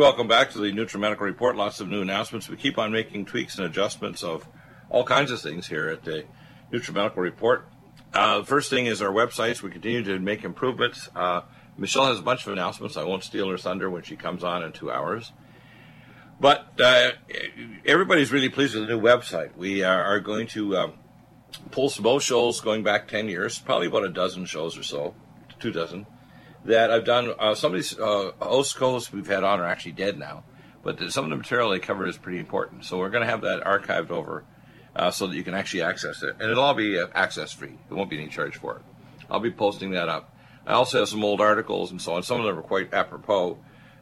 welcome back to the NutriMedical Report. Lots of new announcements. We keep on making tweaks and adjustments of all kinds of things here at the NutriMedical Report. Uh, first thing is our websites. We continue to make improvements. Uh, Michelle has a bunch of announcements. I won't steal her thunder when she comes on in two hours. But uh, everybody's really pleased with the new website. We are, are going to um, pull some old shows going back 10 years, probably about a dozen shows or so, two dozen that I've done. Uh, some of these uh, co-hosts we've had on are actually dead now, but some of the material they cover is pretty important. So we're going to have that archived over uh, so that you can actually access it, and it'll all be uh, access free. There won't be any charge for it. I'll be posting that up. I also have some old articles and so on. Some of them are quite apropos.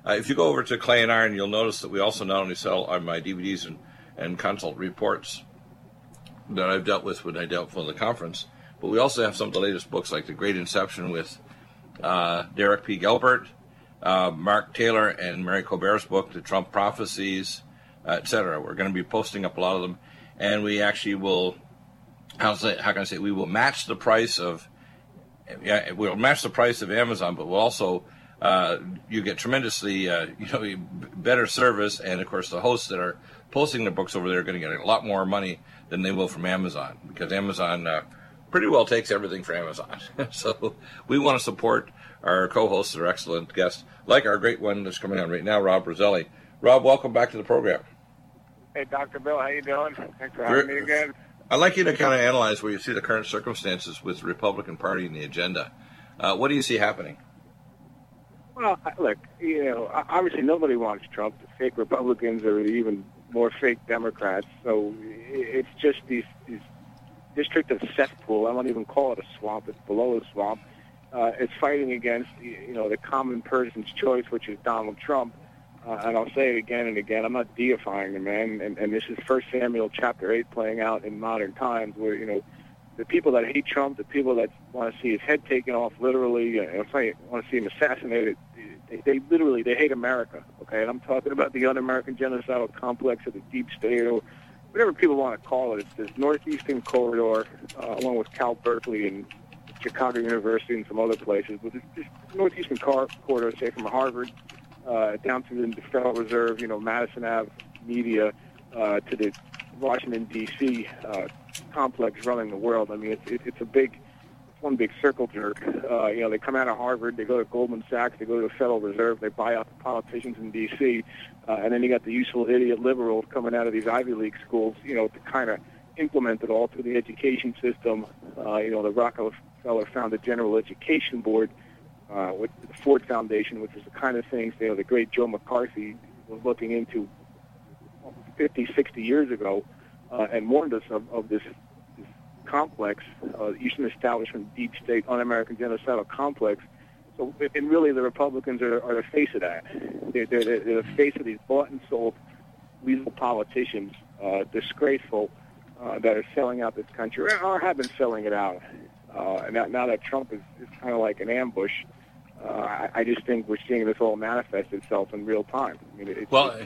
Uh, if you go over to Clay and Iron, you'll notice that we also not only sell on my DVDs and, and consult reports that I've dealt with when I dealt with the conference, but we also have some of the latest books like The Great Inception with uh, Derek P. Gilbert, uh, Mark Taylor, and Mary Colbert's book, The Trump Prophecies, uh, etc. We're going to be posting up a lot of them, and we actually will. How, can I say? We will match the price of. Yeah, we'll match the price of Amazon, but we'll also uh, you get tremendously uh, you know better service, and of course the hosts that are posting their books over there are going to get a lot more money than they will from Amazon because Amazon uh, pretty well takes everything for Amazon. so we want to support our co-hosts are excellent guests, like our great one that's coming on right now, Rob Roselli. Rob, welcome back to the program. Hey, Dr. Bill, how you doing? Thanks for having You're, me again. I'd like you to kind of analyze where you see the current circumstances with the Republican Party and the agenda. Uh, what do you see happening? Well, look, you know, obviously nobody wants Trump. The fake Republicans are even more fake Democrats. So it's just these, these district of cesspool. I won't even call it a swamp. It's below a swamp. Uh, it's fighting against you know the common person's choice, which is Donald Trump. Uh, and I'll say it again and again. I'm not deifying the man, and, and this is First Samuel chapter eight playing out in modern times, where you know the people that hate Trump, the people that want to see his head taken off, literally, and if I want to see him assassinated, they, they literally they hate America. Okay, and I'm talking about the un-American genocidal complex of the deep state, or whatever people want to call it. It's this northeastern corridor, uh, along with Cal Berkeley and Chicago University and some other places. But this northeastern car- corridor, say from Harvard uh, down to the Federal Reserve, you know, Madison Ave media uh, to the Washington D.C. Uh, complex running the world. I mean, it's it, it's a big one big circle jerk. Uh, you know, they come out of Harvard, they go to Goldman Sachs, they go to the Federal Reserve, they buy out the politicians in D.C., uh, and then you got the useful idiot liberals coming out of these Ivy League schools, you know, to kind of implement it all through the education system. Uh, you know, the Rockefeller founded General Education Board, uh, with the Ford Foundation, which is the kind of things, you know, the great Joe McCarthy was looking into 50, 60 years ago, uh, and warned us of, of this complex, uh, Eastern Establishment, deep state, un-American genocidal complex so, and really, the Republicans are, are the face of that. They're, they're, they're the face of these bought and sold weasel politicians, uh, disgraceful, uh, that are selling out this country or have been selling it out. Uh, and now, now that Trump is, is kind of like an ambush, uh, I, I just think we're seeing this all manifest itself in real time. I mean, well,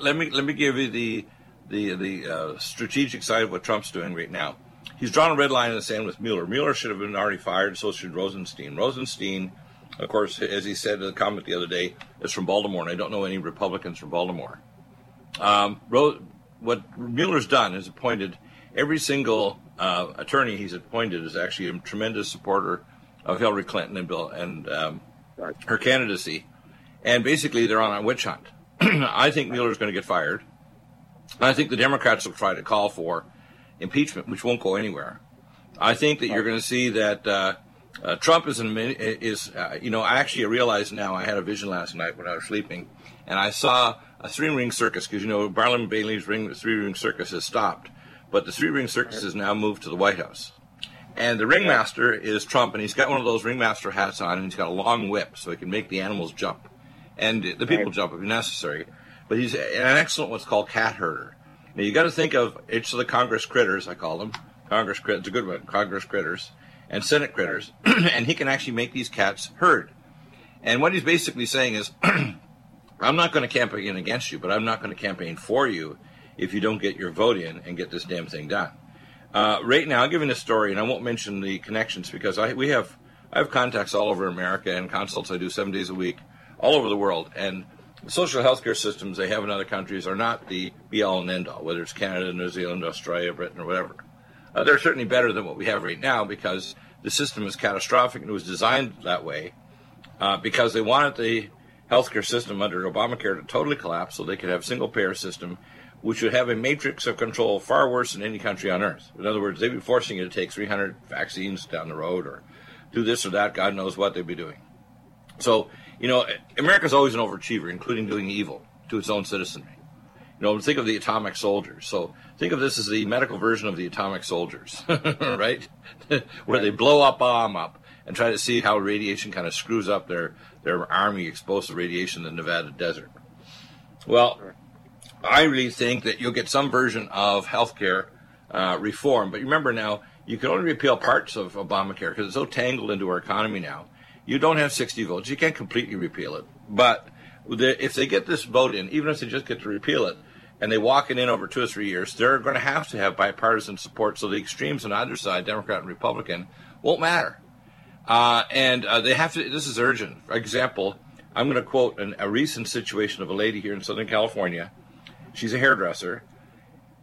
let me let me give you the the the uh, strategic side of what Trump's doing right now he's drawn a red line in the sand with Mueller. Mueller should have been already fired, so should Rosenstein. Rosenstein, of course, as he said in the comment the other day, is from Baltimore, and I don't know any Republicans from Baltimore. Um, Ro- what Mueller's done is appointed every single uh, attorney he's appointed is actually a tremendous supporter of Hillary Clinton and Bill and um, her candidacy, and basically they're on a witch hunt. I think Mueller's going to get fired. I think the Democrats will try to call for impeachment, which won't go anywhere. I think that you're going to see that uh, uh, Trump is, in, is uh, you know, I actually realized now I had a vision last night when I was sleeping, and I saw a three ring circus because, you know, Barnum Bailey's ring, three ring circus has stopped, but the three ring circus has now moved to the White House. And the ringmaster is Trump, and he's got one of those ringmaster hats on, and he's got a long whip so he can make the animals jump and the people jump if necessary. but he's an excellent what's called cat herder. Now you got to think of each of the Congress critters, I call them Congress critters. It's a good one, Congress critters and Senate critters, and he can actually make these cats herd. And what he's basically saying is, I'm not going to campaign against you, but I'm not going to campaign for you if you don't get your vote in and get this damn thing done. Uh, right now, I'll give you a story, and I won't mention the connections because I we have I have contacts all over America and consults I do seven days a week all over the world. And social health care systems they have in other countries are not the be all and end all, whether it's Canada, New Zealand, Australia, Britain, or whatever. Uh, they're certainly better than what we have right now because the system is catastrophic and it was designed that way uh, because they wanted the healthcare system under Obamacare to totally collapse so they could have a single payer system which would have a matrix of control far worse than any country on earth. In other words, they'd be forcing you to take 300 vaccines down the road or do this or that. God knows what they'd be doing. So, you know, America's always an overachiever, including doing evil to its own citizenry. You know, think of the atomic soldiers. So think of this as the medical version of the atomic soldiers, right? Where they blow a bomb up and try to see how radiation kind of screws up their, their army exposed to radiation in the Nevada desert. Well, I really think that you'll get some version of healthcare uh, reform. But remember now, you can only repeal parts of Obamacare because it's so tangled into our economy now. You don't have 60 votes. You can't completely repeal it. But if they get this vote in, even if they just get to repeal it, and they walk it in over two or three years, they're going to have to have bipartisan support. So the extremes on either side, Democrat and Republican, won't matter. Uh, and uh, they have to. This is urgent. For example, I'm going to quote an, a recent situation of a lady here in Southern California. She's a hairdresser,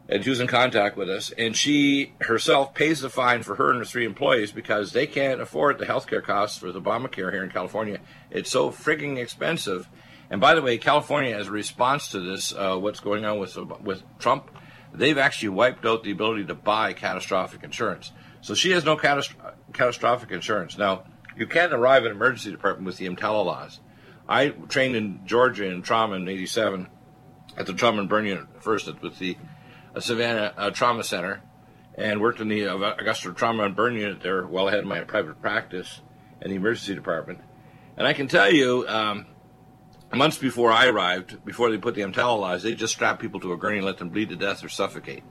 and was in contact with us, and she herself pays the fine for her and her three employees because they can't afford the health care costs for the Obamacare here in California. It's so frigging expensive. And by the way, California, as a response to this, uh, what's going on with with Trump, they've actually wiped out the ability to buy catastrophic insurance. So she has no catastrophic insurance. Now, you can't arrive at an emergency department with the EMTALA laws. I trained in Georgia in trauma in '87 at the trauma and burn unit first with the Savannah Trauma Center and worked in the Augusta Trauma and Burn Unit there while I had my private practice in the emergency department. And I can tell you, um, months before I arrived, before they put the EMTALA laws, they just strapped people to a gurney and let them bleed to death or suffocate.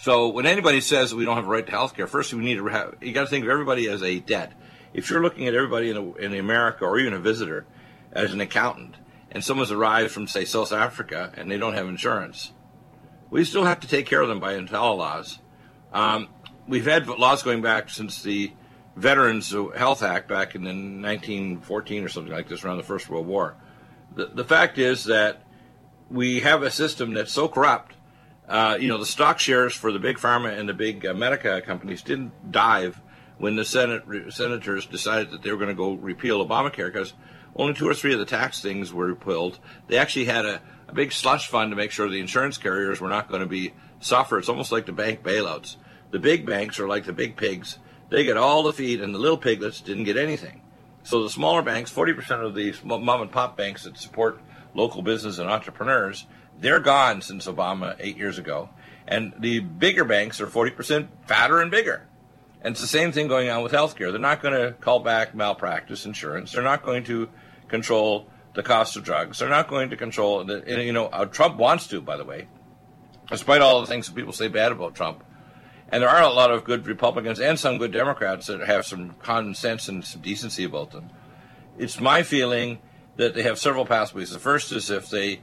So when anybody says we don't have a right to health care, first we need to have, you got to think of everybody as a debt. If you're looking at everybody in, a, in America or even a visitor as an accountant, and someone's arrived from, say, South Africa and they don't have insurance, we still have to take care of them by EMTALA laws. Um, we've had laws going back since the Veterans Health Act back in 1914 or something like this, around the First World War. The, the fact is that we have a system that's so corrupt. Uh, you know, the stock shares for the big pharma and the big uh, Medica companies didn't dive when the Senate senators decided that they were going to go repeal Obamacare because only two or three of the tax things were repealed. They actually had a a big slush fund to make sure the insurance carriers were not going to be suffer. It's almost like the bank bailouts. The big banks are like the big pigs. They get all the feed, and the little piglets didn't get anything. So the smaller banks, 40% of the mom and pop banks that support local business and entrepreneurs, they're gone since Obama eight years ago. And the bigger banks are 40% fatter and bigger. And it's the same thing going on with healthcare. They're not going to call back malpractice insurance. They're not going to control the cost of drugs. They're not going to control. The, you know, uh, Trump wants to, by the way, despite all the things that people say bad about Trump. And there are a lot of good Republicans and some good Democrats that have some common sense and some decency about them. It's my feeling that they have several pathways. The first is if they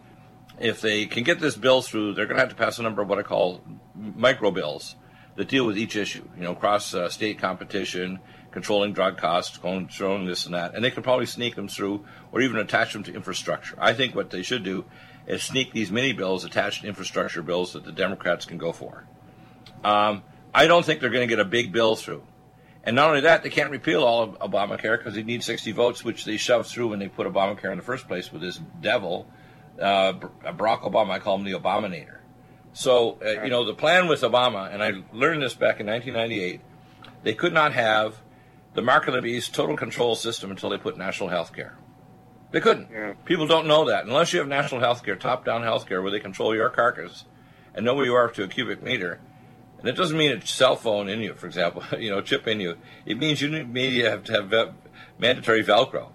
if they can get this bill through, they're going to have to pass a number of what I call micro bills that deal with each issue. You know, cross uh, state competition, controlling drug costs, controlling this and that, and they can probably sneak them through or even attach them to infrastructure. I think what they should do is sneak these mini bills attached to infrastructure bills that the Democrats can go for. Um, I don't think they're going to get a big bill through. And not only that, they can't repeal all of Obamacare because they need 60 votes, which they shoved through when they put Obamacare in the first place with this devil, uh, Barack Obama. I call him the Obaminator. So, uh, you know, the plan with Obama, and I learned this back in 1998, they could not have the mark of the beast total control system until they put national health care. They couldn't. Yeah. People don't know that. Unless you have national health care, top down health care, where they control your carcass and know where you are to a cubic meter. And it doesn't mean a cell phone in you, for example, you know, chip in you. It means you need, have to have mandatory Velcro.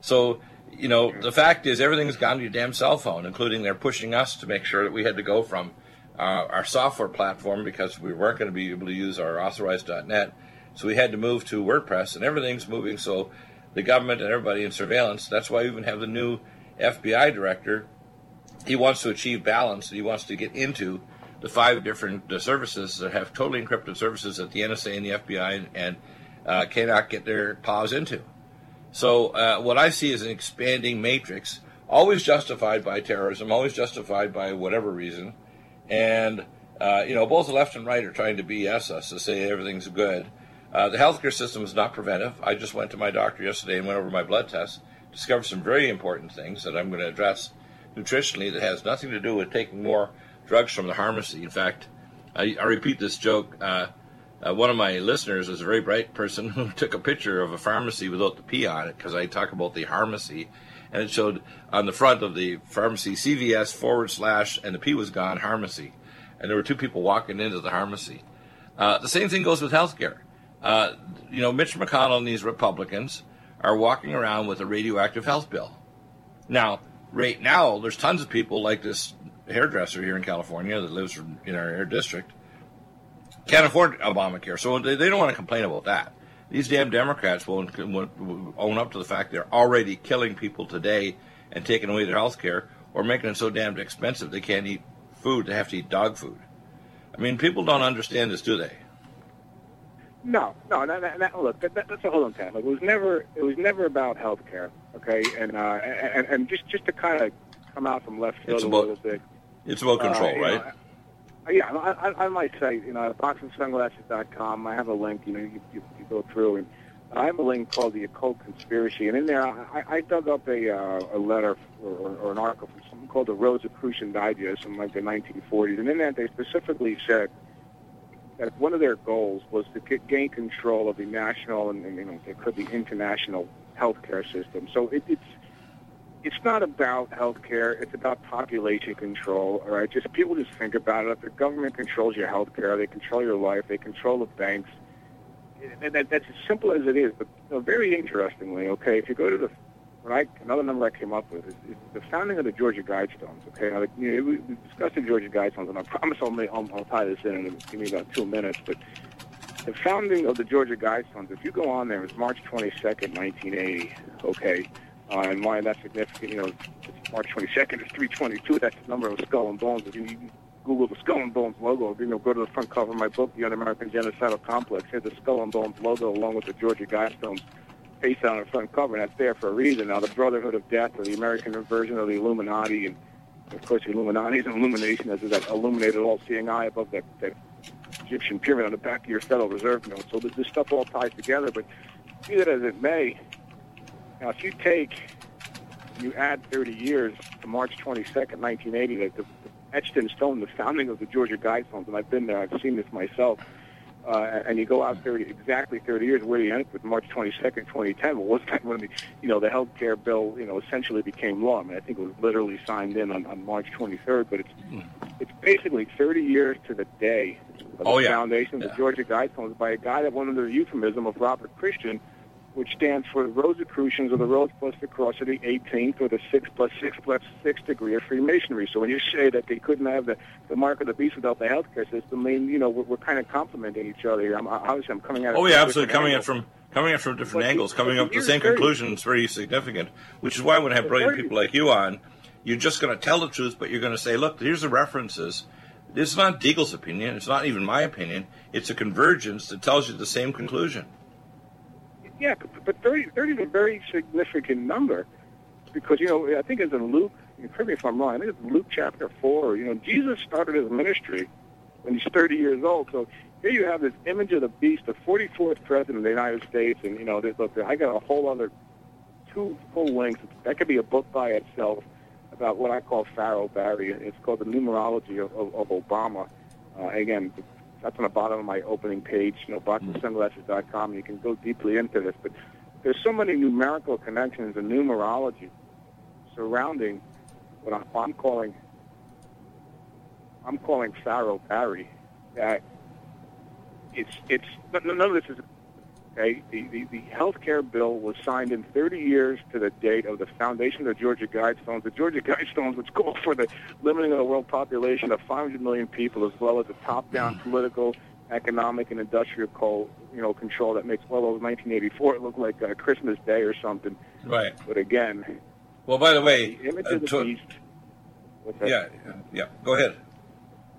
So you know, the fact is everything's gone to your damn cell phone, including they're pushing us to make sure that we had to go from uh, our software platform because we weren't going to be able to use our authorized.net. So we had to move to WordPress, and everything's moving. So the government and everybody in surveillance. That's why we even have the new FBI director. He wants to achieve balance. and He wants to get into the five different uh, services that have totally encrypted services that the NSA and the FBI and uh, cannot get their paws into. So uh, what I see is an expanding matrix, always justified by terrorism, always justified by whatever reason, and uh, you know both the left and right are trying to BS us to say everything's good. Uh, the healthcare system is not preventive. I just went to my doctor yesterday and went over my blood tests, discovered some very important things that I'm going to address nutritionally that has nothing to do with taking more drugs from the pharmacy. In fact, I, I repeat this joke. Uh, uh, one of my listeners is a very bright person who took a picture of a pharmacy without the P on it because I talk about the pharmacy, and it showed on the front of the pharmacy CVS forward slash and the P was gone pharmacy, and there were two people walking into the pharmacy. Uh, the same thing goes with healthcare. Uh, you know, Mitch McConnell and these Republicans are walking around with a radioactive health bill. Now, right now, there's tons of people like this hairdresser here in California that lives in our district can't afford Obamacare, so they, they don't want to complain about that. These damn Democrats won't, won't own up to the fact they're already killing people today and taking away their health care or making it so damned expensive they can't eat food. They have to eat dog food. I mean, people don't understand this, do they? No, no. That, that, that, look, that, that's a whole other thing. Like, it was never, it was never about health care. Okay, and uh, and and just just to kind of come out from left field it's a about, little bit. It's about control, uh, right? Know, yeah, I, I might say, you know, at boxandsunglasses.com, I have a link, you know, you, you, you go through, and I have a link called The Occult Conspiracy, and in there I, I dug up a, uh, a letter or, or an article from something called the Rosicrucian Digest from like the 1940s, and in that they specifically said that one of their goals was to get, gain control of the national and, and you know, it could be international healthcare system. So it, it's it's not about health care. It's about population control. All right, just people just think about it. If the government controls your health care, they control your life, they control the banks. And that, that's as simple as it is. But you know, very interestingly, okay, if you go to the what I, another number I came up with is, is the founding of the Georgia Guidestones. Okay, now, you know, we, we discussed the Georgia Guidestones, and I promise I'll, I'll, I'll tie this in and give me about two minutes. But the founding of the Georgia Guidestones, if you go on there, it's March 22nd, 1980. Okay, uh, and why that's significant, you know, March 22nd is 322. That's the number of Skull and Bones. If you, you Google the Skull and Bones logo, you know, go to the front cover of my book, The Un-American Genocidal Complex. Here's the Skull and Bones logo along with the Georgia Guidestones face on the front cover, and that's there for a reason. Now, the Brotherhood of Death, or the American version of the Illuminati, and of course, the Illuminati is an illumination as is that illuminated all-seeing eye above that, that Egyptian pyramid on the back of your Federal Reserve note. So this, this stuff all ties together. But be that as it may, now, if you take, you add 30 years to March 22nd, 1980, like the, the etched in stone, the founding of the Georgia Guidestones, and I've been there, I've seen this myself, uh, and you go out 30, exactly 30 years, where do you end up with March 22nd, 2010? Well, was that when the, you know, the health care bill, you know, essentially became law? I mean, I think it was literally signed in on, on March 23rd, but it's, it's basically 30 years to the day of oh, the yeah. foundation of yeah. the Georgia Guidestones by a guy that went under the euphemism of Robert Christian, which stands for the Rosicrucians or the Rose plus the Cross of the 18th or the 6 plus 6 plus 6 degree of Freemasonry. So when you say that they couldn't have the, the mark of the beast without the healthcare system, I mean, you know, we're, we're kind of complimenting each other here. I'm, obviously, I'm coming at it Oh yeah, absolutely. Coming at from coming at from different But angles, coming up to the same conclusion is very significant. Which is why when I bring very- people like you on, you're just going to tell the truth, but you're going to say, "Look, here's the references." This is not Deagle's opinion. It's not even my opinion. It's a convergence that tells you the same conclusion. Yeah, but 30, 30 is a very significant number because, you know, I think it's in Luke, correct me if I'm wrong, I think it's Luke chapter 4. You know, Jesus started his ministry when he's 30 years old. So here you have this image of the beast, the 44th president of the United States. And, you know, there's, look, I got a whole other two full lengths. That could be a book by itself about what I call Pharaoh Barry. It's called The Numerology of, of, of Obama. Uh, again, that's on the bottom of my opening page, you know, boxandsunglasses.com. You can go deeply into this, but there's so many numerical connections and numerology surrounding what I'm, calling I'm calling Pharaoh Barry that it's it's none of this is Okay, the, the, the health care bill was signed in 30 years to the date of the foundation of the Georgia Guidestones. The Georgia Guidestones, which call for the limiting of the world population of 500 million people, as well as a top-down political, economic, and industrial co- you know, control that makes well over 1984 it look like uh, Christmas Day or something. Right. But again, well, by the way, the image uh, of the to- beast. yeah, yeah. Go ahead.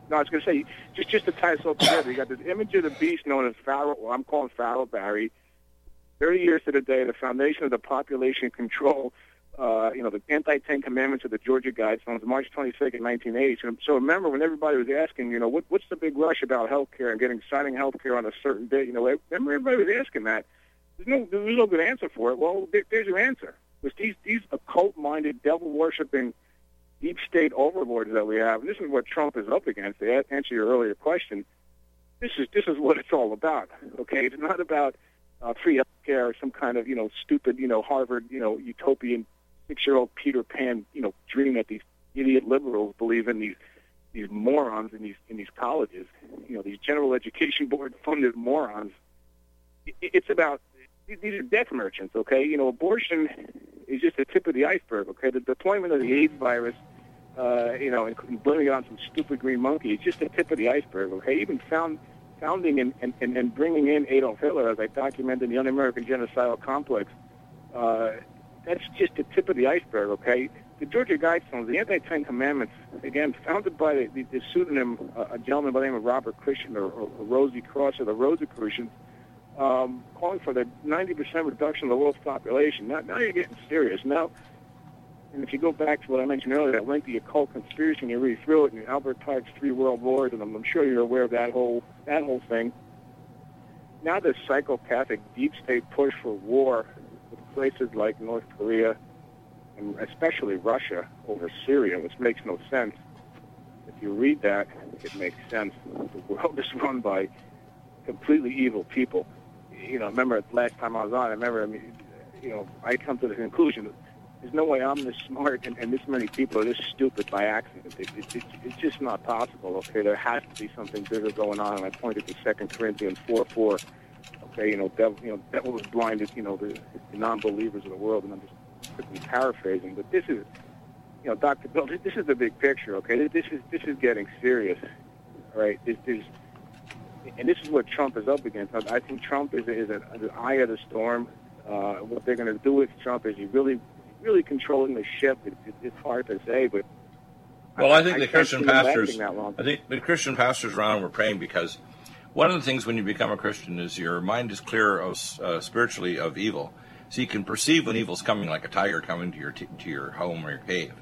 No, I was going to say, just just to tie this all together, you got this image of the beast known as Pharaoh, well, I'm calling Pharaoh Barry. 30 years to the day, the foundation of the population control, uh, you know, the anti-Ten Commandments of the Georgia Guidestones, March 22nd, 1980. So, so remember, when everybody was asking, you know, what, what's the big rush about health care and getting signing health care on a certain date, you know, remember everybody was asking that. There's no, there's no good answer for it. Well, there, there's your answer. Because these, these occult-minded, devil-worshipping deep state overlords that we have, and this is what Trump is up against. To answer your earlier question, this is this is what it's all about. Okay, it's not about uh, free health care or some kind of you know stupid you know Harvard you know utopian six-year-old Peter Pan you know dream that these idiot liberals believe in these these morons in these in these colleges. You know these general education board funded morons. It's about these are death merchants. Okay, you know abortion is just the tip of the iceberg. Okay, the deployment of the AIDS virus, uh, you know, and blaming it on some stupid green monkey is just the tip of the iceberg. Okay, even found founding and, and, and, bringing in Adolf Hitler, as I documented in the Un-American Genocidal Complex, uh, that's just the tip of the iceberg. Okay, the Georgia Guidestones, the Anti-Ten Commandments, again, founded by the, the, the pseudonym, uh, a gentleman by the name of Robert Christian or, or, or Rosie Cross or the Rosicrucians, um, calling for the 90% reduction of the world's population. Now, now you're getting serious. Now, and if you go back to what I mentioned earlier, that lengthy occult conspiracy, and you read through it, and Albert Pike's Three World Wars, and I'm, I'm sure you're aware of that whole that whole thing. Now this psychopathic deep state push for war with places like North Korea, and especially Russia over Syria, which makes no sense. If you read that, it makes sense. The world is run by completely evil people. You know, remember last time I was on, I remember, I mean, you know, I come to the conclusion there's no way I'm this smart and, and this many people are this stupid by accident. It, it, it, it's just not possible. Okay, there has to be something bigger going on. And I pointed to Second Corinthians four four. Okay, you know, devil, you know, devil has blinded, you know, the, the non-believers of the world, and I'm just quickly paraphrasing. But this is, you know, Dr. Bill, this, this is the big picture. Okay, this is this is getting serious. Right, this is, and this is what Trump is up against. I I think Trump is is an, eye of the storm. Uh, what they're going to do with Trump is he really really controlling the ship. It, it, it's hard to say, but Well, I think the Christian see them lasting pastors. I think the Christian pastors around were praying because one of the things when you become a Christian is your mind is clear of uh, spiritually of evil, so you can perceive when evil's coming, like a tiger coming to your t- to your home or your cave.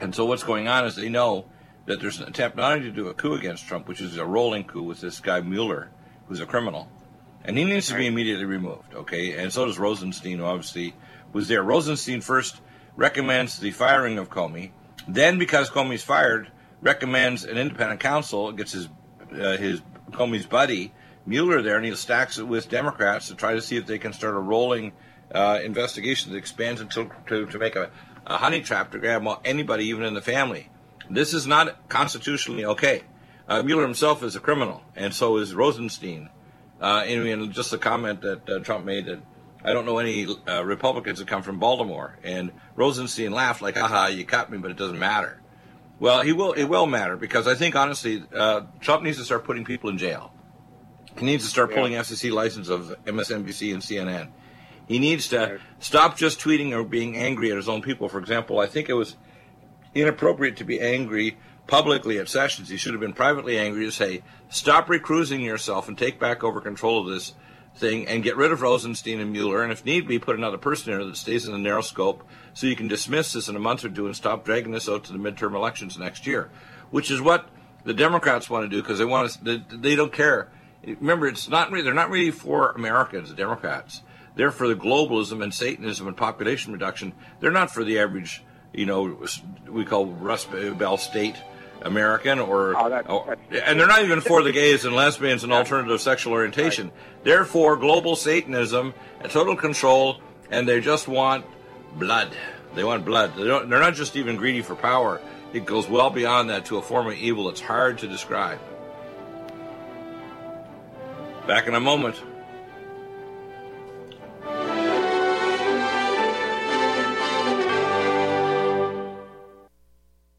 And so what's going on is they know that there's an attempt not only to do a coup against Trump, which is a rolling coup with this guy Mueller, who's a criminal, and he needs to be immediately removed. Okay, and so does Rosenstein, who obviously was there. Rosenstein first recommends the firing of Comey, then because Comey's fired, recommends an independent counsel, gets his uh, his Comey's buddy Mueller there, and he stacks it with Democrats to try to see if they can start a rolling uh, investigation that expands until to, to make a, a honey trap to grab anybody, even in the family. This is not constitutionally okay. Uh, Mueller himself is a criminal, and so is Rosenstein. Uh, and, and just a comment that uh, Trump made that I don't know any uh, Republicans that come from Baltimore. And Rosenstein laughed like, "Haha, you caught me, but it doesn't matter." Well, he will. It will matter because I think honestly, uh, Trump needs to start putting people in jail. He needs to start Yeah. pulling FCC license of MSNBC and CNN. He needs to stop just tweeting or being angry at his own people. For example, I think it was inappropriate to be angry publicly at Sessions. He should have been privately angry to say, stop recruiting yourself and take back over control of this thing and get rid of Rosenstein and Mueller. And if need be, put another person in there that stays in the narrow scope so you can dismiss this in a month or two and stop dragging this out to the midterm elections next year, which is what the Democrats want to do because they want to, they, don't care. Remember, it's not really, they're not really for Americans, the Democrats. They're for the globalism and Satanism and population reduction. They're not for the average, you know, we call Rust Belt state American or, Oh, that- or- that's- and they're not even for the gays and lesbians and alternative sexual orientation. They're for global Satanism and total control, and they just want blood. They want blood. They don't, they're not just even greedy for power. It goes well beyond that to a form of evil that's hard to describe. Back in a moment.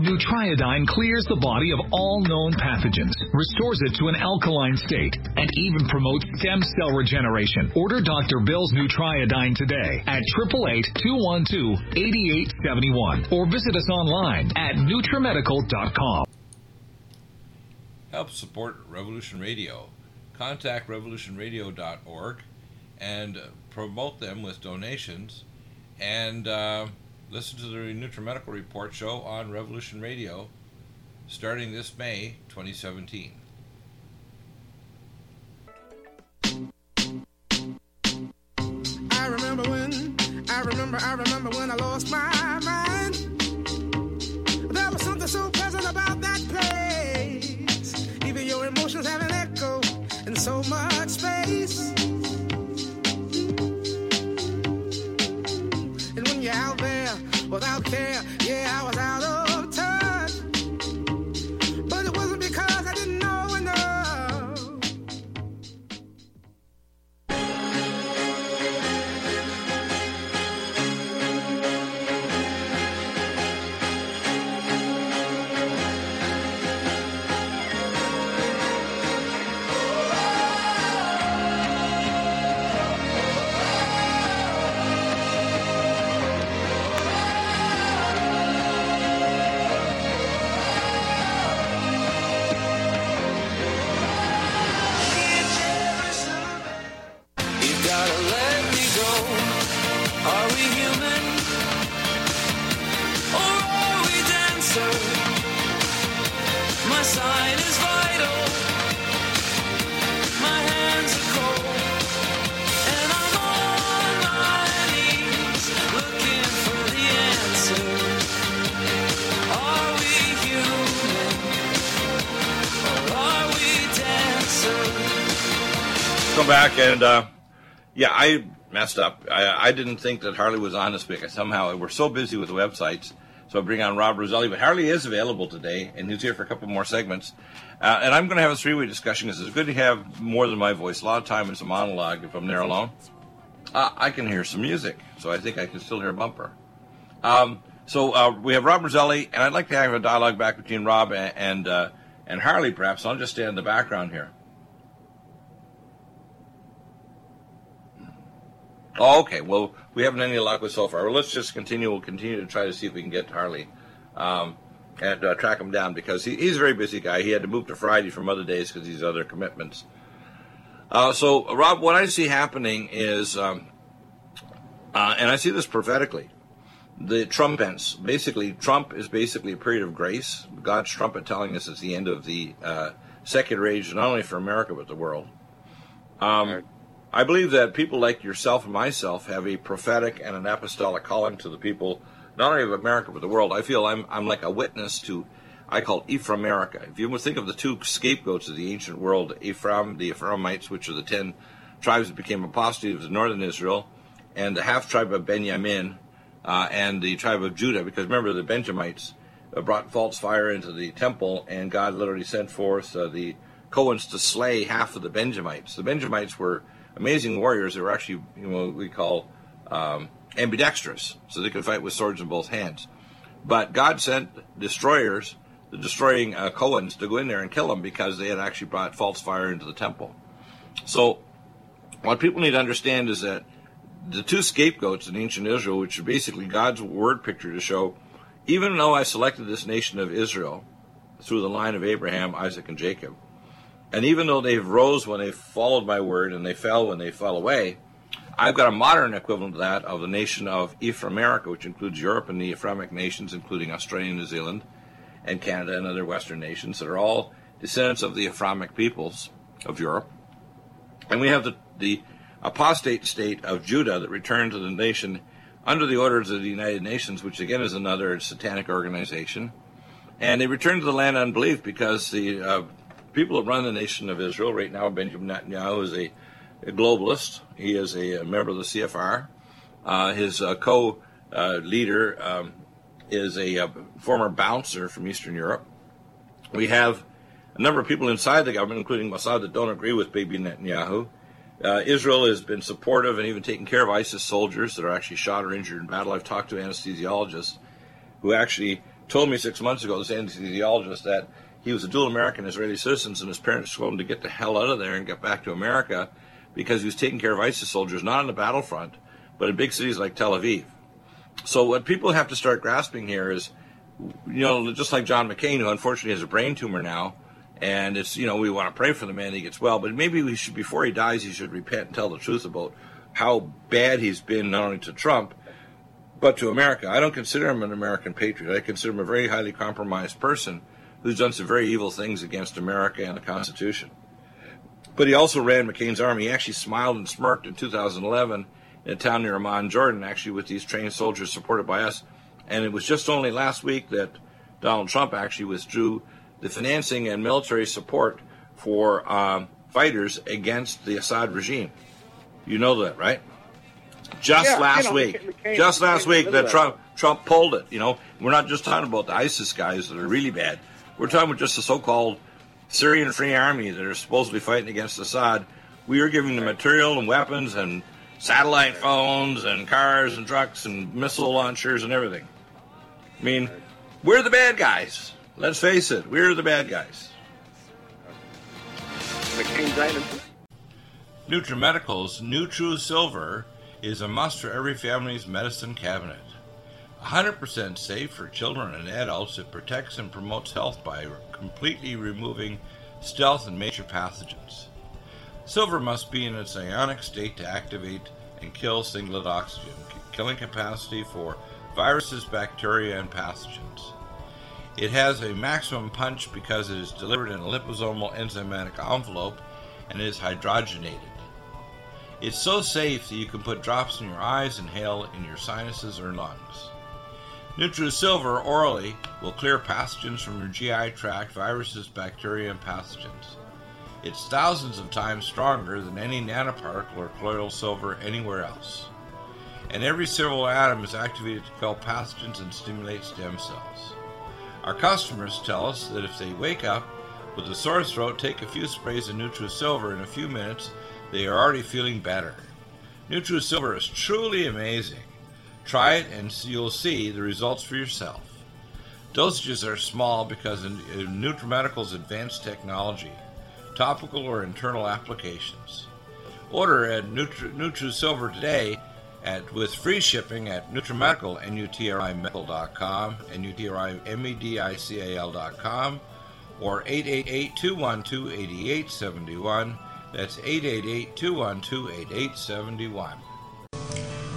Nutriodine clears the body of all known pathogens, restores it to an alkaline state, and even promotes stem cell regeneration. Order Dr. Bill's Nutriodine today at 888-212-8871 or visit us online at NutriMedical.com. Help support Revolution Radio. Contact revolutionradio.org and promote them with donations and uh, listen to the NutriMedical Report show on Revolution Radio starting this May 2017. I remember when, I remember, I remember when I lost my mind. There was something so pleasant about that place. Even your emotions have an echo in so much space. Without care, back and uh, yeah, I messed up. I, I didn't think that Harley was on this week. I somehow we're so busy with the websites, so I bring on Rob Roselli. But Harley is available today, and he's here for a couple more segments. Uh, and I'm going to have a three-way discussion because it's good to have more than my voice. A lot of time it's a monologue if I'm there alone. Uh, I can hear some music, so I think I can still hear Bumper. Um, so uh, we have Rob Roselli, and I'd like to have a dialogue back between Rob and and, uh, and Harley, perhaps. I'll just stay in the background here. Oh, okay. Well, we haven't any luck with so far. Well, let's just continue. We'll continue to try to see if we can get Harley um, and uh, track him down because he, he's a very busy guy. He had to move to Friday from other days because he's other commitments. Uh, so, Rob, what I see happening is, um, uh, and I see this prophetically, the trumpets. Basically, Trump is basically a period of grace. God's trumpet telling us it's the end of the uh, secular age, not only for America but the world. Um, I believe that people like yourself and myself have a prophetic and an apostolic calling to the people, not only of America but the world. I feel I'm I'm like a witness to, I call Ephraim America. If you think of the two scapegoats of the ancient world, Ephraim, the Ephraimites, which are the ten tribes that became apostates of northern Israel, and the half tribe of Benjamin, uh, and the tribe of Judah, because remember the Benjamites uh, brought false fire into the temple, and God literally sent forth uh, the Cohens to slay half of the Benjamites. The Benjamites were amazing warriors. They were actually, you know, what we call um, ambidextrous, so they could fight with swords in both hands. But God sent destroyers, the destroying uh, Cohens, to go in there and kill them because they had actually brought false fire into the temple. So, what people need to understand is that the two scapegoats in ancient Israel, which are basically God's word picture to show, even though I selected this nation of Israel through the line of Abraham, Isaac, and Jacob, and even though they've rose when they followed my word and they fell when they fell away, I've got a modern equivalent to that of the nation of Ephraim America, which includes Europe and the Ephraimic nations, including Australia, New Zealand, and Canada and other Western nations that are all descendants of the Ephraimic peoples of Europe. And we have the, the apostate state of Judah that returned to the nation under the orders of the United Nations, which again is another satanic organization. And they returned to the land unbelief because the uh, people that run the nation of Israel right now, Benjamin Netanyahu is a, a globalist. He is a, member of the CFR. Uh, his uh, co-leader um, is a, uh former bouncer from Eastern Europe. We have a number of people inside the government, including Mossad, that don't agree with Bibi Netanyahu. Uh, Israel has been supportive and even taken care of ISIS soldiers that are actually shot or injured in battle. I've talked to anesthesiologists who actually told me six months ago, this anesthesiologist, that he was a dual American Israeli citizen and his parents told him to get the hell out of there and get back to America because he was taking care of ISIS soldiers, not on the battlefront, but in big cities like Tel Aviv. So what people have to start grasping here is, you know, just like John McCain, who unfortunately has a brain tumor now, and it's, you know, we want to pray for the man he gets well, but maybe we should, before he dies, he should repent and tell the truth about how bad he's been, not only to Trump, but to America. I don't consider him an American patriot. I consider him a very highly compromised person who's done some very evil things against America and the Constitution. But he also ran McCain's army. He actually smiled and smirked in 2011 in a town near Amman, Jordan, actually with these trained soldiers supported by us. And it was just only last week that Donald Trump actually withdrew the financing and military support for um, fighters against the Assad regime. You know that, right? Just Yeah, you last know, week, McCain- just last McCain week that that. Trump Trump pulled it. You know, we're not just talking about the ISIS guys that are really bad. We're talking about just the so-called Syrian Free Army that are supposedly fighting against Assad. We are giving them material and weapons and satellite phones and cars and trucks and missile launchers and everything. I mean, we're the bad guys. Let's face it, we're the bad guys. NutriMedical's NutriSilver is a must for every family's medicine cabinet. 100% safe for children and adults, it protects and promotes health by completely removing stealth and major pathogens. Silver must be in its ionic state to activate and kill singlet oxygen, killing capacity for viruses, bacteria, and pathogens. It has a maximum punch because it is delivered in a liposomal enzymatic envelope and is hydrogenated. It's so safe that you can put drops in your eyes inhale in your sinuses or lungs. NutriSilver orally will clear pathogens from your GI tract, viruses, bacteria, and pathogens. It's thousands of times stronger than any nanoparticle or colloidal silver anywhere else. And every silver atom is activated to kill pathogens and stimulate stem cells. Our customers tell us that if they wake up with a sore throat, take a few sprays of NutriSilver in a few minutes, they are already feeling better. NutriSilver is truly amazing. Try it and you'll see the results for yourself. Dosages are small because of Nutrimedical's advanced technology, topical or internal applications. Order at Nutri- NutriSilver today at with free shipping at Nutrimedical, N-U-T-R-I-Medical.com, N-U-T-R-I-M-E-D-I-C-A-L.com, or 888-212-8871. That's 888-212-8871.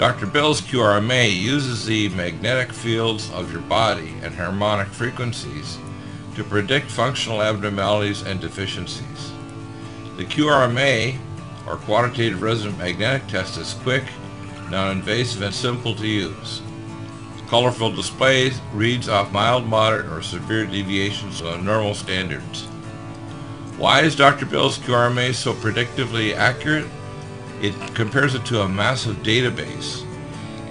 Dr. Bill's QRMA uses the magnetic fields of your body and harmonic frequencies to predict functional abnormalities and deficiencies. The QRMA, or Quantitative Resonant Magnetic Test, is quick, non-invasive, and simple to use. Colorful displays reads off mild, moderate, or severe deviations of normal standards. Why is Dr. Bill's QRMA so predictively accurate? It compares it to a massive database,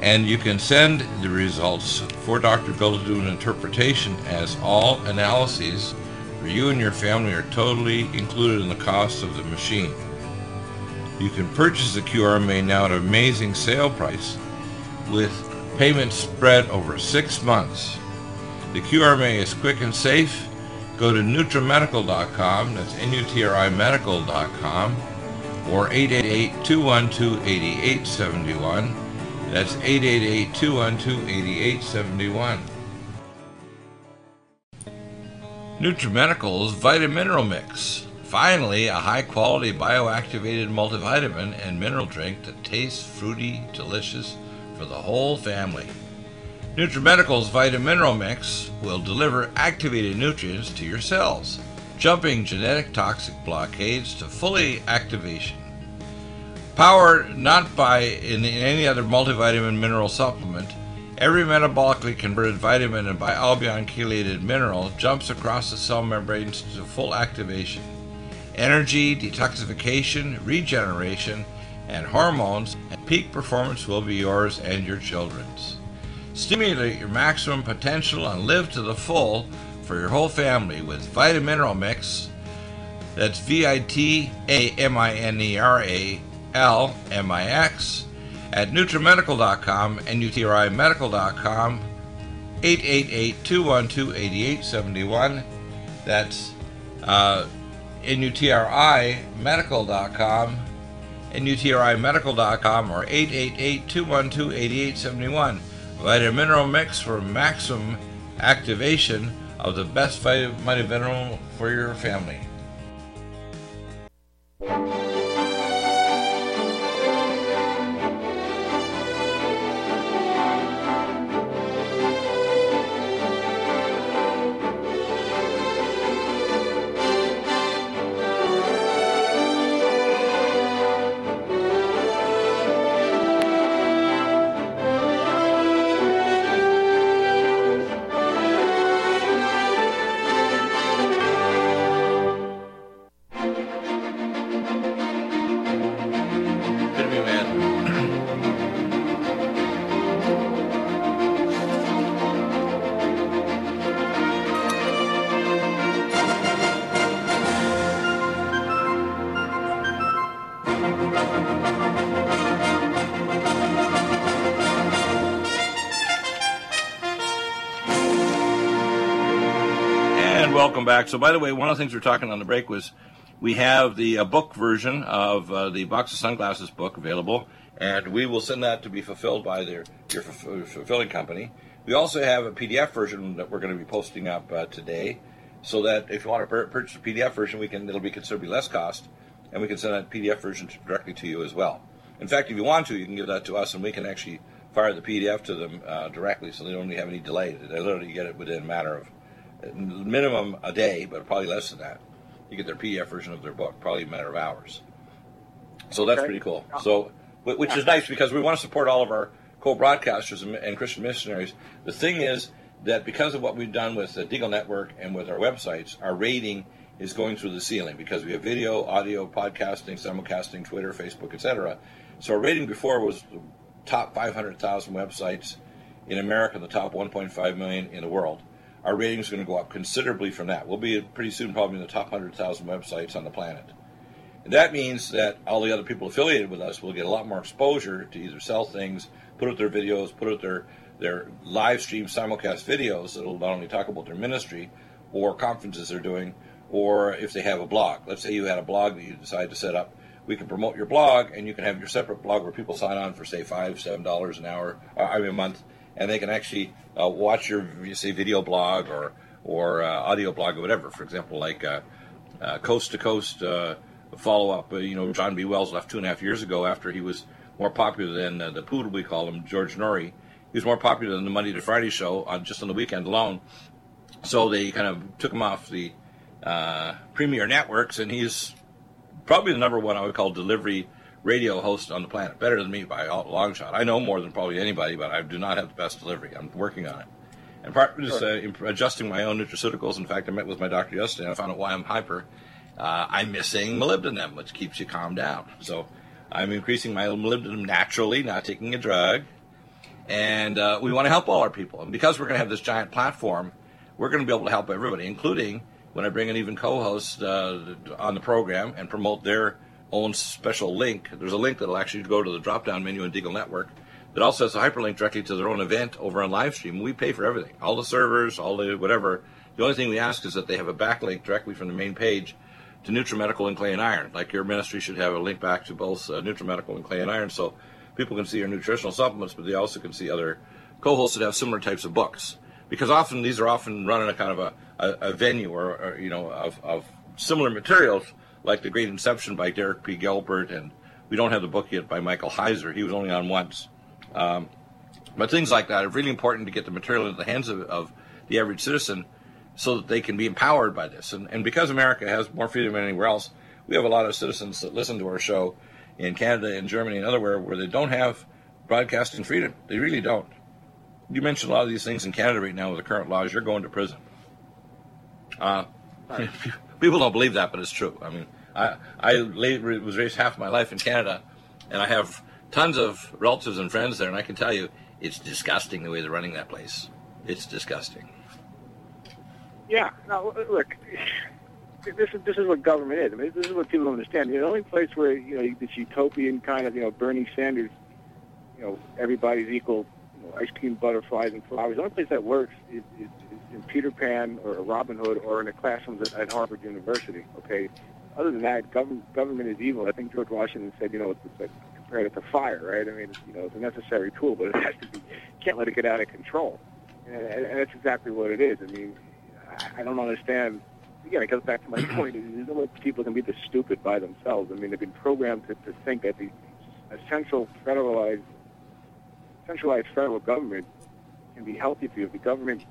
and you can send the results for Dr. Bill to do an interpretation as all analyses for you and your family are totally included in the cost of the machine. You can purchase the QRMA now at an amazing sale price with payments spread over six months. The QRMA is quick and safe. Go to NutriMedical.com, that's N-U-T-R-I medical.com, or 888-212-8871. That's 888-212-8871. Nutrimedical's Vitamineral Mix. Finally, a high quality bioactivated multivitamin and mineral drink that tastes fruity, delicious for the whole family. Nutrimedical's Vitamineral Mix will deliver activated nutrients to your cells, jumping genetic toxic blockades to fully activation. Powered not by in, any other multivitamin mineral supplement, every metabolically converted vitamin and bialbion chelated mineral jumps across the cell membranes to full activation. Energy, detoxification, regeneration, and hormones and peak performance will be yours and your children's. Stimulate your maximum potential and live to the full for your whole family with Vitamineral Mix. That's V I T A M I N E R A L M I X at NutriMedical.com and UTRIMedical.com 888-212-8871. That's uh, NUTRIMedical.com NUTRIMedical.com or 888-212-8871. Vitamineral Mix for maximum activation of the best vitamin mineral for your family. Back. So, by the way, one of the things we are talking on the break was we have the uh, book version of uh, the Box of Sunglasses book available, and we will send that to be fulfilled by their your fulfilling company. We also have a PDF version that we're going to be posting up uh, today, so that if you want to pur- purchase a PDF version, we can it'll be considerably less cost, and we can send that PDF version to, directly to you as well. In fact, if you want to, you can give that to us, and we can actually fire the PDF to them uh, directly, so they don't have any delay. They literally get it within a matter of minimum a day, but probably less than that. You get their PDF version of their book, probably a matter of hours. So that's Okay. pretty cool. So, which is nice because we want to support all of our co-broadcasters and, and Christian missionaries. The thing is that because of what we've done with the Deagle Network and with our websites, our rating is going through the ceiling because we have video, audio, podcasting, simulcasting, Twitter, Facebook, etc. So our rating before was the top 500,000 websites in America, the top 1.5 million in the world. Our rating is going to go up considerably from that. We'll be pretty soon probably in the top 100,000 websites on the planet. And that means that all the other people affiliated with us will get a lot more exposure to either sell things, put out their videos, put out their, their live stream simulcast videos that'll not only talk about their ministry or conferences they're doing, or if they have a blog. Let's say you had a blog that you decide to set up. We can promote your blog, and you can have your separate blog where people sign on for say five, seven dollars an hour, uh, I mean a month, and they can actually uh, watch your you say video blog or or uh, audio blog or whatever. For example, like uh, uh, Coast to Coast uh, follow up. You know, John B. Wells left two and a half years ago after he was more popular than the poodle we call him, George Noory. He was more popular than the Monday to Friday show on just on the weekend alone. So they kind of took him off the premier networks, and he's probably the number one I would call delivery radio host on the planet. Better than me by a long shot. I know more than probably anybody, but I do not have the best delivery. I'm working on it. And part of just uh, adjusting my own nutraceuticals. In fact, I met with my doctor yesterday and I found out why I'm hyper. Uh, I'm missing molybdenum, which keeps you calm down. So I'm increasing my molybdenum naturally, not taking a drug. And uh, we want to help all our people. And because we're going to have this giant platform, we're going to be able to help everybody, including when I bring in even co-hosts uh, on the program and promote their own special link. There's a link that'll actually go to the drop-down menu in Deagle Network that also has a hyperlink directly to their own event over on Livestream. We pay for everything, all the servers, all the whatever. The only thing we ask is that they have a backlink directly from the main page to NutriMedical and Clay and Iron. Like your ministry should have a link back to both uh, NutriMedical and Clay and Iron, so people can see your nutritional supplements, but they also can see other co-hosts that have similar types of books. Because often these are often run in a kind of a, a, a venue or, or you know of, of similar materials, like The Great Inception by Derek P. Gilbert, and we don't have the book yet by Michael Heiser. He was only on once. Um, but things like that are really important to get the material into the hands of, of the average citizen so that they can be empowered by this. And, and because America has more freedom than anywhere else, we have a lot of citizens that listen to our show in Canada and Germany and otherwhere where they don't have broadcasting freedom. They really don't. You mentioned a lot of these things in Canada right now with the current laws. You're going to prison. Uh, people don't believe that, but it's true. I mean, I, I was raised half my life in Canada, and I have tons of relatives and friends there, and I can tell you, it's disgusting the way they're running that place. It's disgusting. Yeah. Now, look, this is this is what government is. I mean, this is what people don't understand. The only place where you know this utopian kind of you know Bernie Sanders, you know everybody's equal, know, ice cream, butterflies, and flowers. The only place that works is, is, is in Peter Pan or Robin Hood or in the classrooms at, at Harvard University. Okay. Other than that, government government is evil. I think George Washington said, you know, it's, it's like compared it to fire, right? I mean, it's, you know, it's a necessary tool, but it has to be. Can't let it get out of control. And, and, and that's exactly what it is. I mean, I, I don't understand. Again, it goes back to my point. Is there's no way people can be this stupid by themselves. I mean, they've been programmed to, to think that the essential federalized, centralized federal government can be healthy for you. The government,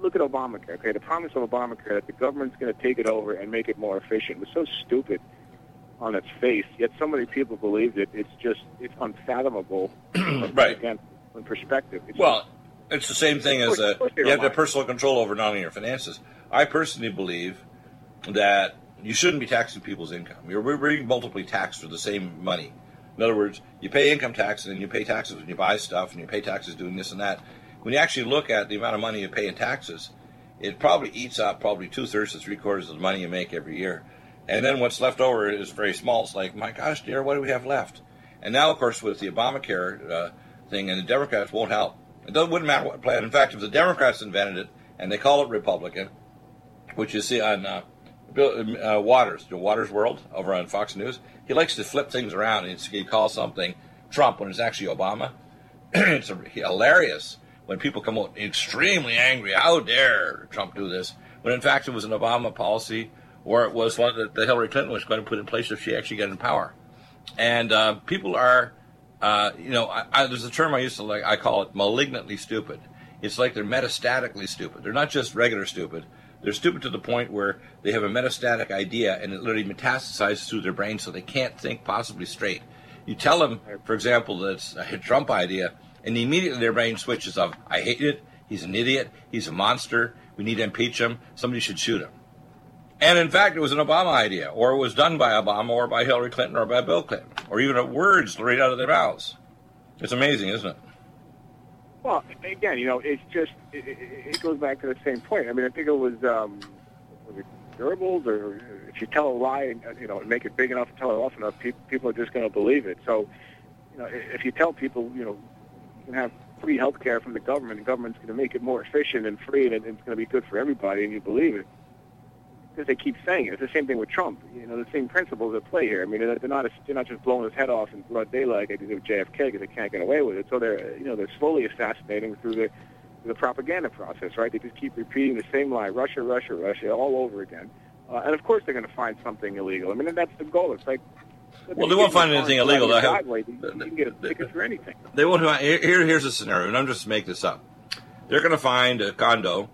look at Obamacare. Okay, the promise of Obamacare that the government's going to take it over and make it more efficient was so stupid on its face. Yet so many people believed it. It's just it's unfathomable. Right. Again, in perspective. It's Well, it's the same thing as course- course they you have to have personal control over not only your finances. I personally believe that you shouldn't be taxing people's income. You're we're being multiply taxed for the same money. In other words, you pay income tax and you pay taxes when you buy stuff and you pay taxes doing this and that. When you actually look at the amount of money you pay in taxes, it probably eats up probably two thirds to three quarters of the money you make every year. And then what's left over is very small. It's like, my gosh, dear, what do we have left? And now, of course, with the Obamacare uh, thing, and the Democrats won't help. It doesn't, wouldn't matter what plan. In fact, if the Democrats invented it and they call it Republican, which you see on uh, Bill, uh, Watters, the Watters World over on Fox News, he likes to flip things around and he calls something Trump when it's actually Obama. it's hilarious when people come out extremely angry. How dare Trump do this? When in fact it was an Obama policy, or it was one that, Hillary Clinton was going to put in place if she actually got in power. And uh, people are, uh, you know, I, I, there's a term I used to like. I call it malignantly stupid. It's like they're metastatically stupid. They're not just regular stupid. They're stupid to the point where they have a metastatic idea and it literally metastasizes through their brain, so they can't think possibly straight. You tell them, for example, that it's a Trump idea, and immediately their brain switches of, I hate it, he's an idiot, he's a monster, we need to impeach him, somebody should shoot him. And in fact, it was an Obama idea, or it was done by Obama, or by Hillary Clinton, or by Bill Clinton, or even words right out of their mouths. It's amazing, isn't it? Well, again, you know, it's just it, it it goes back to the same point. I mean, I think it was um, was it Goebbels, or if you tell a lie, and you know, and make it big enough, tell it often enough, people people are just going to believe it. So, you know, if you tell people, you know, you can have free health care from the government, the government's going to make it more efficient and free, and it's going to be good for everybody, and you believe it. Because they keep saying. It's the same thing with Trump. You know, the same principles at play here. I mean, they're they're not they're not just blowing his head off in broad daylight like they did with JFK because they can't get away with it. So they're you know they're slowly assassinating through the the propaganda process, right? They just keep repeating the same lie, Russia, Russia, Russia, all over again. Uh, and of course, they're going to find something illegal. I mean, and that's the goal. It's like Well, they won't find anything illegal. Have- driveway, you can get a ticket for anything. They won't. Here, here- here's a scenario, and I'm just making this up. They're going to find a condo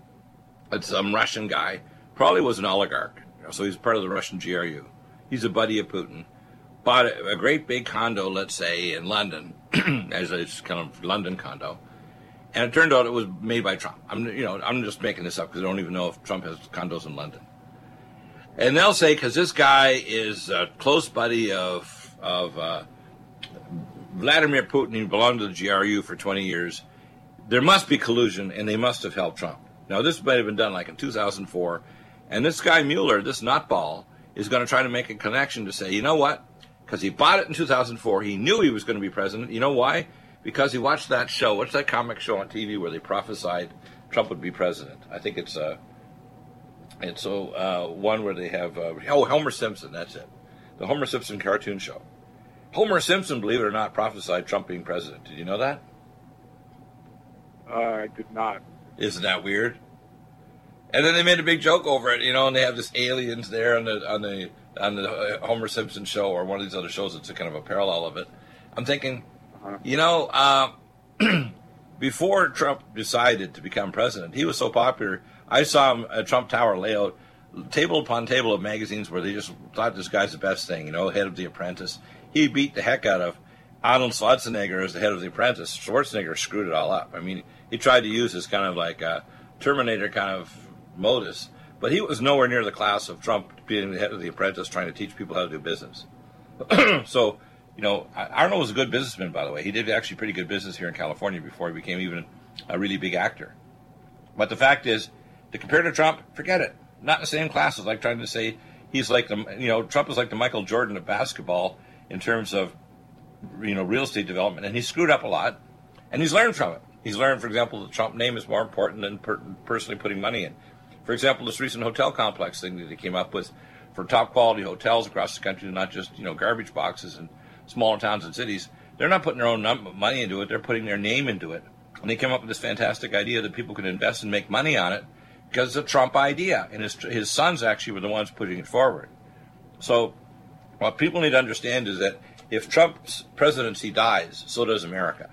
that some Russian guy probably was an oligarch, so he's part of the Russian GRU. He's a buddy of Putin. Bought a, a great big condo, let's say in London, as a kind of London condo, and it turned out it was made by Trump. I'm, you know, I'm just making this up because I don't even know if Trump has condos in London. And they'll say because this guy is a close buddy of of uh, Vladimir Putin, he belonged to the GRU for 20 years. There must be collusion, and they must have helped Trump. Now, this might have been done like in 2004, and this guy Mueller, this nutball, is going to try to make a connection to say, you know what? Because he bought it in 2004, he knew he was going to be president. You know why? Because he watched that show. What's that comic show on TV where they prophesied Trump would be president? I think it's uh, it's so uh, one where they have uh, oh Homer Simpson. That's it, the Homer Simpson cartoon show. Homer Simpson, believe it or not, prophesied Trump being president. Did you know that? Uh, I did not. Isn't that weird? And then they made a big joke over it, you know, and they have this aliens there on the on the on the uh, Homer Simpson show or one of these other shows. It's a kind of a parallel of it. I'm thinking, you know, uh, before Trump decided to become president, he was so popular. I saw him at Trump Tower lay out table upon table of magazines where they just thought this guy's the best thing, you know, head of The Apprentice. He beat the heck out of Arnold Schwarzenegger as the head of The Apprentice. Schwarzenegger screwed it all up. I mean, he tried to use this kind of like a Terminator kind of modus, but he was nowhere near the class of Trump being the head of The Apprentice trying to teach people how to do business. so, you know, Arnold was a good businessman, by the way. He did actually pretty good business here in California before he became even a really big actor. But the fact is, to compare to Trump, forget it. Not in the same class as like trying to say he's like the, you know, Trump is like the Michael Jordan of basketball in terms of, you know, real estate development. And he screwed up a lot, and he's learned from it. He's learned, for example, the Trump name is more important than per- personally putting money in. For example, this recent hotel complex thing that he came up with for top quality hotels across the country, not just, you know, garbage boxes in smaller towns and cities. They're not putting their own money into it, they're putting their name into it. And they came up with this fantastic idea that people could invest and make money on it because it's a Trump idea. And his, his sons actually were the ones putting it forward. So, what people need to understand is that if Trump's presidency dies, so does America.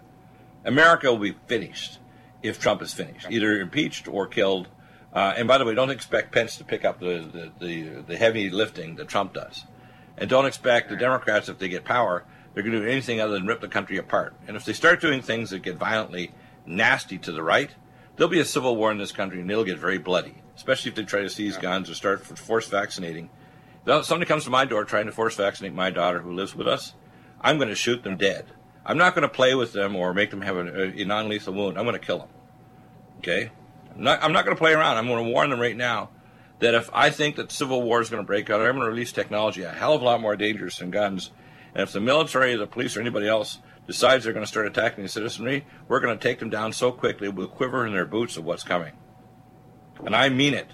America will be finished if Trump is finished, either impeached or killed. Uh, and by the way, don't expect Pence to pick up the, the, the, the heavy lifting that Trump does. And don't expect the Democrats, if they get power, they're going to do anything other than rip the country apart. And if they start doing things that get violently nasty to the right, there'll be a civil war in this country and it'll get very bloody, especially if they try to seize guns or start force vaccinating. If somebody comes to my door trying to force vaccinate my daughter who lives with us, I'm going to shoot them dead. I'm not going to play with them or make them have a, a non-lethal wound. I'm going to kill them. Okay? I'm not, not going to play around. I'm going to warn them right now that if I think that civil war is going to break out, I'm going to release technology a hell of a lot more dangerous than guns. And if the military, the police, or anybody else decides they're going to start attacking the citizenry, we're going to take them down so quickly with a quiver in their boots of what's coming. And I mean it.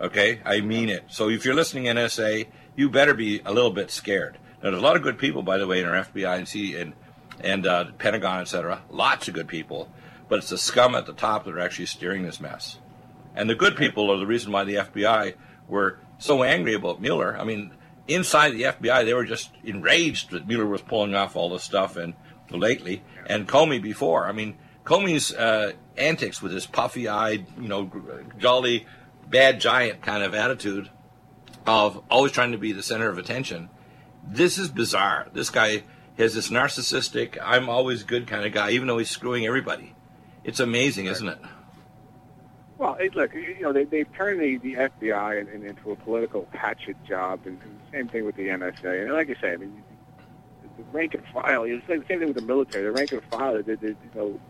Okay? I mean it. So if you're listening in NSA, you better be a little bit scared. Now, there's a lot of good people, by the way, in our FBI and C and and uh, Pentagon. Lots of good people, but it's the scum at the top that are actually steering this mess. And the good people are the reason why the FBI were so angry about Mueller. I mean, inside the FBI, they were just enraged that Mueller was pulling off all this stuff and lately, and Comey before. I mean, Comey's uh, antics with his puffy-eyed, you know, jolly, bad giant kind of attitude of always trying to be the center of attention. This is bizarre. This guy has this narcissistic, I'm always good kind of guy, even though he's screwing everybody. It's amazing, isn't it? Well, it, look, you know, they, they've turned the, the FBI in, in, into a political hatchet job, and, and same thing with the NSA. And like I say, I mean, the, rank and file, it's like the same thing with the military. The rank and file, they, they, you know,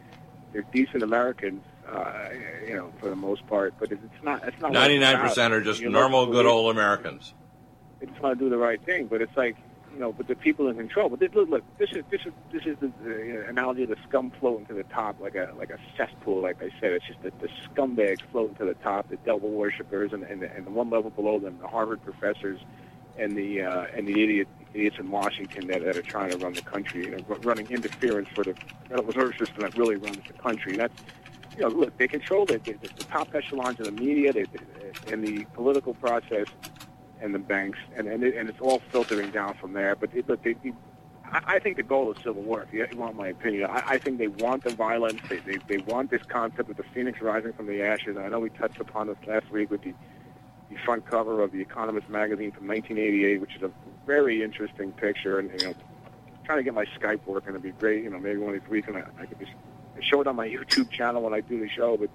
they're decent Americans, uh, you know, for the most part. But it's not. It's not. Ninety-nine percent are just normal, good old Americans. they just want to do the right thing. But it's like, you know, but the people in control. But this, look, look, this is this is this is the, the analogy of the scum floating to the top, like a like a cesspool. Like I said, it's just the, the scumbags floating to the top, the devil worshippers, and and, the, and the one level below them, the Harvard professors, and the uh, and the idiot idiots in Washington that, that are trying to run the country, you know, running interference for the Federal Reserve System that really runs the country. That's you know, look, they control the, the, the top echelons of the media, they, they, and the political process and the banks, and and, it, and it's all filtering down from there. But it, but they, they, I I think the goal is civil war. If you want my opinion, I, I think they want the violence. They, they they want this concept of the phoenix rising from the ashes. And I know we touched upon this last week with the the front cover of the Economist magazine from 1988, which is a very interesting picture. And you know, trying to get my Skype working It'd be great. You know, maybe one of these weeks, and I, I could just show it on my YouTube channel when I do the show. But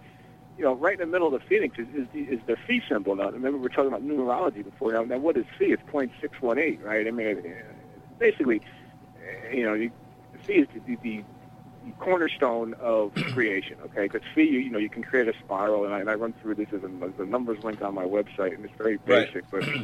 you know, right in the middle of the phoenix is, is, the, is the phi symbol. Now, remember we were talking about numerology before. Now, now what is phi? It's point six one eight, right? I mean, uh, basically, you know, you, phi is the, the, the cornerstone of creation. Okay, because phi, you, you know, you can create a spiral, and I, and I run through this as a, the numbers link on my website, and it's very Right. basic, but.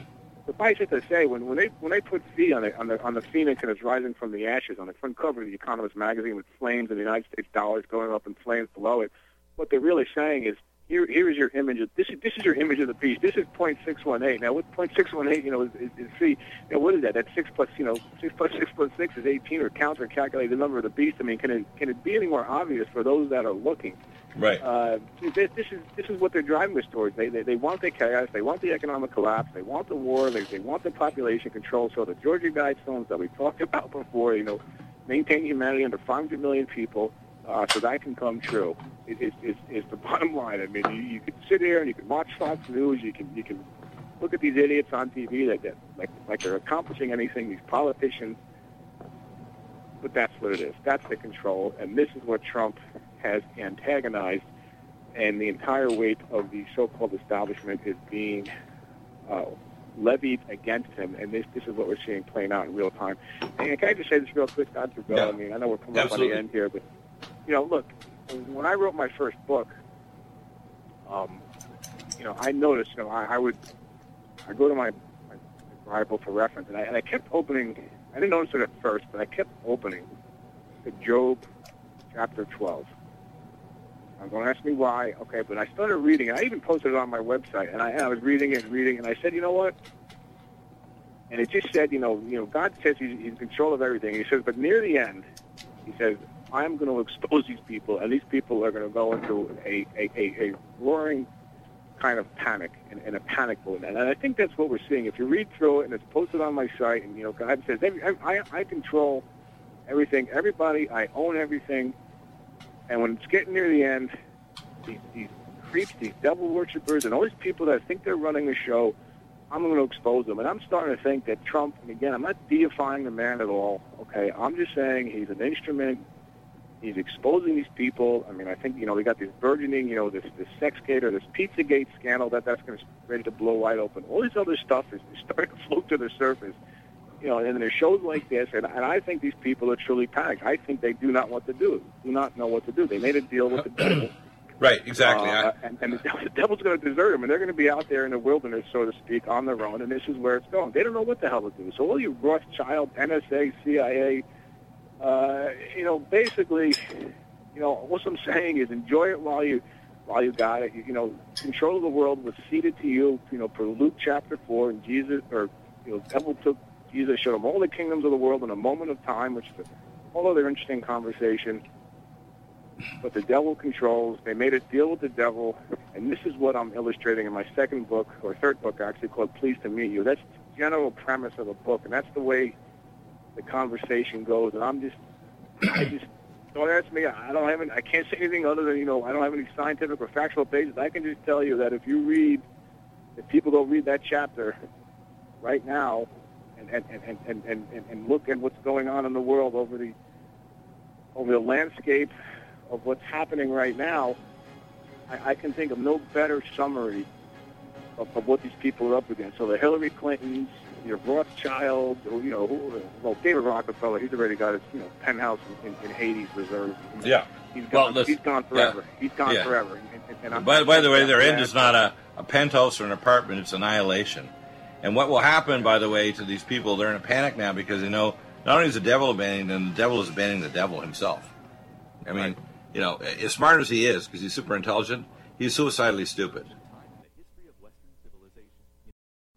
Suffice it to say, when, when they when they put phi on the on the on the phoenix and it's rising from the ashes on the front cover of the Economist magazine with flames and the United States dollars going up in flames below it, what they're really saying is here here is your image of this is this is your image of the beast. This is point six one eight. Now what point six one eight, you know, is, is, is. Now what is that? That's six plus you know six plus six plus six is eighteen or count or calculate the number of the beast. I mean, can it can it be any more obvious for those that are looking? Right. Uh, this, this is this is what they're driving us towards. They, they they want the chaos. They want the economic collapse. They want the war. They they want the population control. So the Georgia Guidestones that we talked about before, you know, maintain humanity under 500 million people, uh, so that can come true. It is is is the bottom line. I mean, you, you can sit here and you can watch Fox News. You can you can look at these idiots on TV that, that like like they're accomplishing anything. These politicians. But that's what it is. That's the control, and this is what Trump has antagonized, and the entire weight of the so-called establishment is being uh, levied against him, and this this is what we're seeing playing out in real time. And can I just say this real quick, Dr. Bill? Yeah. I mean, I know we're coming up on the end here, but you know, look, when I wrote my first book, um, you know, I noticed, you know, I, I would I go to my, my Bible for reference, and I, and I kept opening. I didn't notice it at first, but I kept opening to Job chapter 12. I'm going to ask me why. Okay, but I started reading, and I even posted it on my website, and I, and I was reading it and reading, and I said, you know what? And it just said, you know, you know, God says he's, he's in control of everything. He says, but near the end, he says, I'm going to expose these people, and these people are going to go into a, a, a, a roaring kind of panic and, and a panic mode. And I think that's what we're seeing. If you read through it, and it's posted on my site, and you know, God says, I, I control everything, everybody, I own everything. And when it's getting near the end, these, these creeps, these devil worshippers, and all these people that think they're running the show, I'm going to expose them. And I'm starting to think that Trump, and again, I'm not deifying the man at all, okay? I'm just saying he's an instrument. He's exposing these people. I mean, I think, you know, we got this burgeoning, you know, this, this Sexgate or this Pizzagate scandal that that's going to ready to blow wide open. All this other stuff is, is starting to float to the surface. You know, and there's shows like this, and, and I think these people are truly panicked. I think they do not what to do, do not know what to do. They made a deal with the devil. Right, exactly. Uh, I- and, and the devil's going to desert them, and they're going to be out there in the wilderness, so to speak, on their own. And this is where it's going. They don't know what the hell to do. So all you Rothschild, NSA, CIA, uh, you know, basically, you know, what I'm saying is enjoy it while you while you got it. You, you know, control of the world was ceded to you. You know, per Luke chapter four, and Jesus, or you know, devil took Jesus, showed him all the kingdoms of the world in a moment of time, which is a whole other interesting conversation but the devil controls. They made a deal with the devil, and this is what I'm illustrating in my second book, or third book actually, called Pleased to Meet You. That's the general premise of the book, and that's the way the conversation goes. And I'm just, I just, don't ask me. I don't have any, I can't say anything other than, you know, I don't have any scientific or factual basis. I can just tell you that if you read, if people go read that chapter right now, and, and, and, and, and, and look at what's going on in the world over the over the landscape of what's happening right now, I, I can think of no better summary of, of what these people are up against. So the Hillary Clintons, your Rothschild, you know, who, well, David Rockefeller, he's already got his you know penthouse in, in, in Hades reserved. Yeah. He's Well, gone. listen, he's gone forever. yeah, He's gone yeah. forever. And, and, By, by the way, their end is not a, a penthouse or an apartment, it's annihilation. And what will happen, by the way, to these people, they're in a panic now because they know not only is the devil abandoning them, the devil is abandoning the devil himself. I mean, you know, as smart as he is, because he's super intelligent, he's suicidally stupid.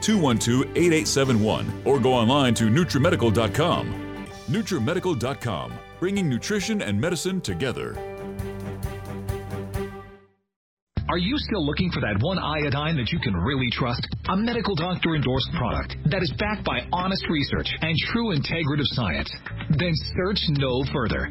888-212-8871 or go online to NutriMedical.com. NutriMedical.com, bringing nutrition and medicine together. Are you still looking for that one iodine that you can really trust? A medical doctor endorsed product that is backed by honest research and true integrative science? Then search no further.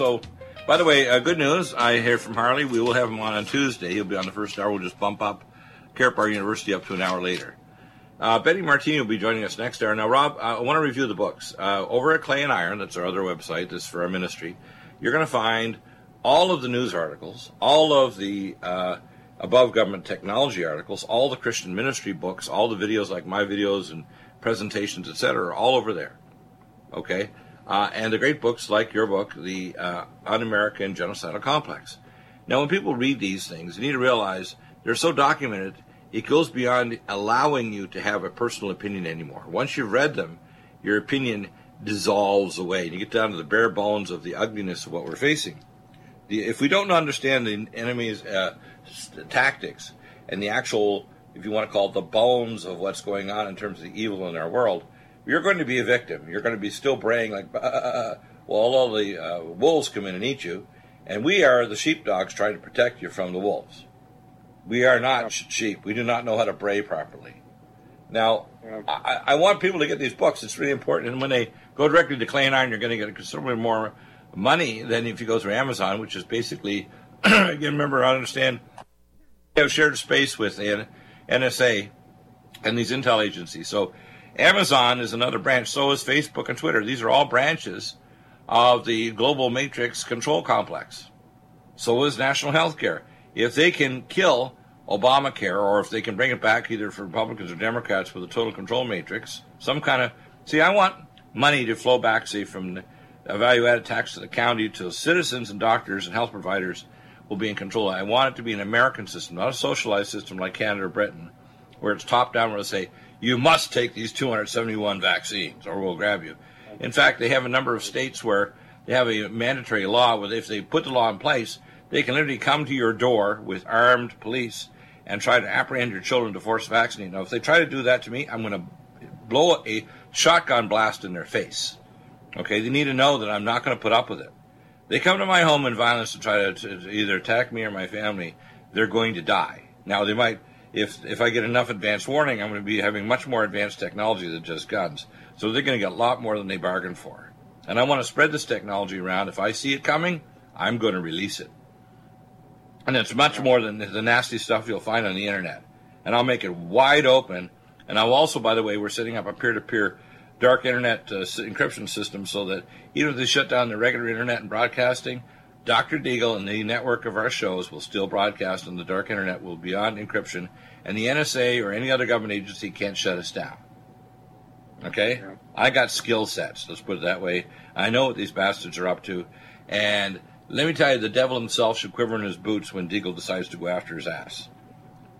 so, by the way, uh, good news. I hear from Harley. We will have him on on Tuesday. He'll be on the first hour. We'll just bump up Carapar University up to an hour later. Uh, Betty Martini will be joining us next hour. Now, Rob, uh, I want to review the books. Uh, over at Clay and Iron, that's our other website, this is for our ministry, you're going to find all of the news articles, all of the uh, above government technology articles, all the Christian ministry books, all the videos like my videos and presentations, etc., all over there. Okay? Uh, and the great books like your book, The uh, Un American Genocidal Complex. Now, when people read these things, you need to realize they're so documented, it goes beyond allowing you to have a personal opinion anymore. Once you've read them, your opinion dissolves away. And you get down to the bare bones of the ugliness of what we're facing. The, if we don't understand the enemy's uh, tactics and the actual, if you want to call it the bones of what's going on in terms of the evil in our world, you're going to be a victim. You're going to be still braying like, "Bah." well, all the uh, wolves come in and eat you, and we are the sheepdogs trying to protect you from the wolves. We are not sh- sheep. We do not know how to bray properly. Now, Yeah. I, I want people to get these books. It's really important. And when they go directly to Clay and Iron, you're going to get considerably more money than if you go through Amazon, which is basically, again, remember, I understand, they have shared space with the NSA and these intel agencies. So Amazon is another branch. So is Facebook and Twitter. These are all branches of the global matrix control complex. So is national health care. If they can kill Obamacare, or if they can bring it back either for Republicans or Democrats with a total control matrix, some kind of see, I want money to flow back, say, from the value added tax to the county to citizens and doctors and health providers will be in control. I want it to be an American system, not a socialized system like Canada or Britain, where it's top down, where they say, you must take these 271 vaccines or we'll grab you. In fact, they have a number of states where they have a mandatory law where if they put the law in place, they can literally come to your door with armed police and try to apprehend your children to force vaccinate. Now, if they try to do that to me, I'm going to blow a shotgun blast in their face. Okay, they need to know that I'm not going to put up with it. They come to my home in violence to try to, to either attack me or my family. They're going to die. Now they might, if if I get enough advance warning, I'm going to be having much more advanced technology than just guns. So they're going to get a lot more than they bargained for. And I want to spread this technology around. If I see it coming, I'm going to release it. And it's much more than the nasty stuff you'll find on the internet. And I'll make it wide open. And I'll also, by the way, we're setting up a peer-to-peer dark internet uh, encryption system so that even if they shut down the regular internet and broadcasting, Dr. Deagle and the network of our shows will still broadcast on the dark internet will beyond encryption, and the NSA or any other government agency can't shut us down. Okay? I got skill sets, let's put it that way. I know what these bastards are up to, and let me tell you, the devil himself should quiver in his boots when Deagle decides to go after his ass.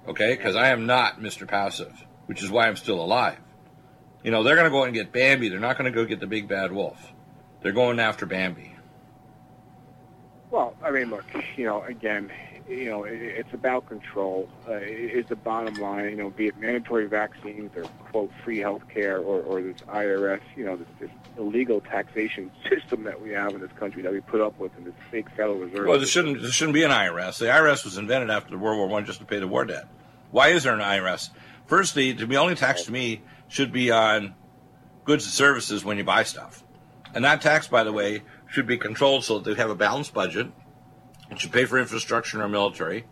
Okay? Because I am not Mr. Passive, which is why I'm still alive. You know, they're going to go and get Bambi. They're not going to go get the big bad wolf. They're going after Bambi. Well, I mean, look, you know, again, you know, it, it's about control. Uh, is the bottom line, you know, be it mandatory vaccines or quote free health care or, or this IRS, you know, this, this illegal taxation system that we have in this country that we put up with in this fake Federal Reserve. Well, there shouldn't there shouldn't be an IRS. The IRS was invented after World War One just to pay the war debt. Why is there an IRS? Firstly, to be only taxed to me should be on goods and services when you buy stuff, and that tax, by the way, should be controlled so that they have a balanced budget. It should pay for infrastructure in our military,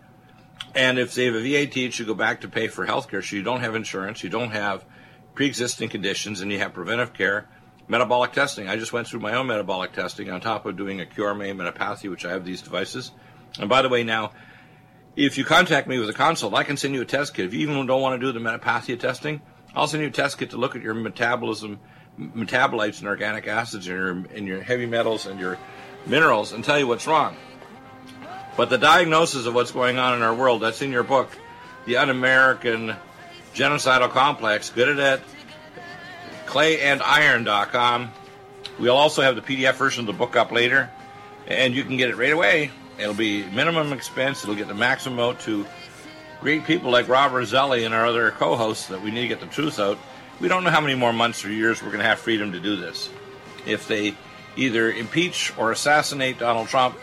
and if they have a VAT, it should go back to pay for health care. So you don't have insurance, you don't have pre-existing conditions, and you have preventive care, metabolic testing. I just went through my own metabolic testing on top of doing a QRMA Metapathy, which I have these devices. And by the way, now if you contact me with a consult, I can send you a test kit. If you even don't want to do the metapathia testing, I'll send you a test kit to look at your metabolism, metabolites and organic acids and your, and your heavy metals and your minerals and tell you what's wrong. But the diagnosis of what's going on in our world, that's in your book, The Un-American Genocidal Complex. Get it at clayandiron.com. We'll also have the PDF version of the book up later, and you can get it right away. It'll be minimum expense. It'll get the maximum out to great people like Rob Roselli and our other co-hosts that we need to get the truth out. We don't know how many more months or years we're going to have freedom to do this. If they either impeach or assassinate Donald Trump,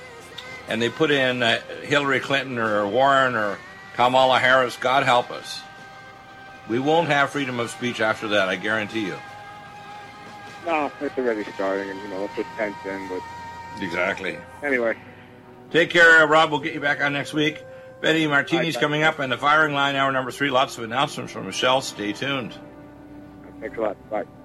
and they put in uh, Hillary Clinton or Warren or Kamala Harris, God help us. We won't have freedom of speech after that, I guarantee you. no, it's already starting, and you know, let's put tents in. But Exactly. anyway, Take care, Rob. We'll get you back on next week. Betty Martini's coming up, and the firing line, hour number three. Lots of announcements from Michelle. Stay tuned. Thanks a lot. Bye.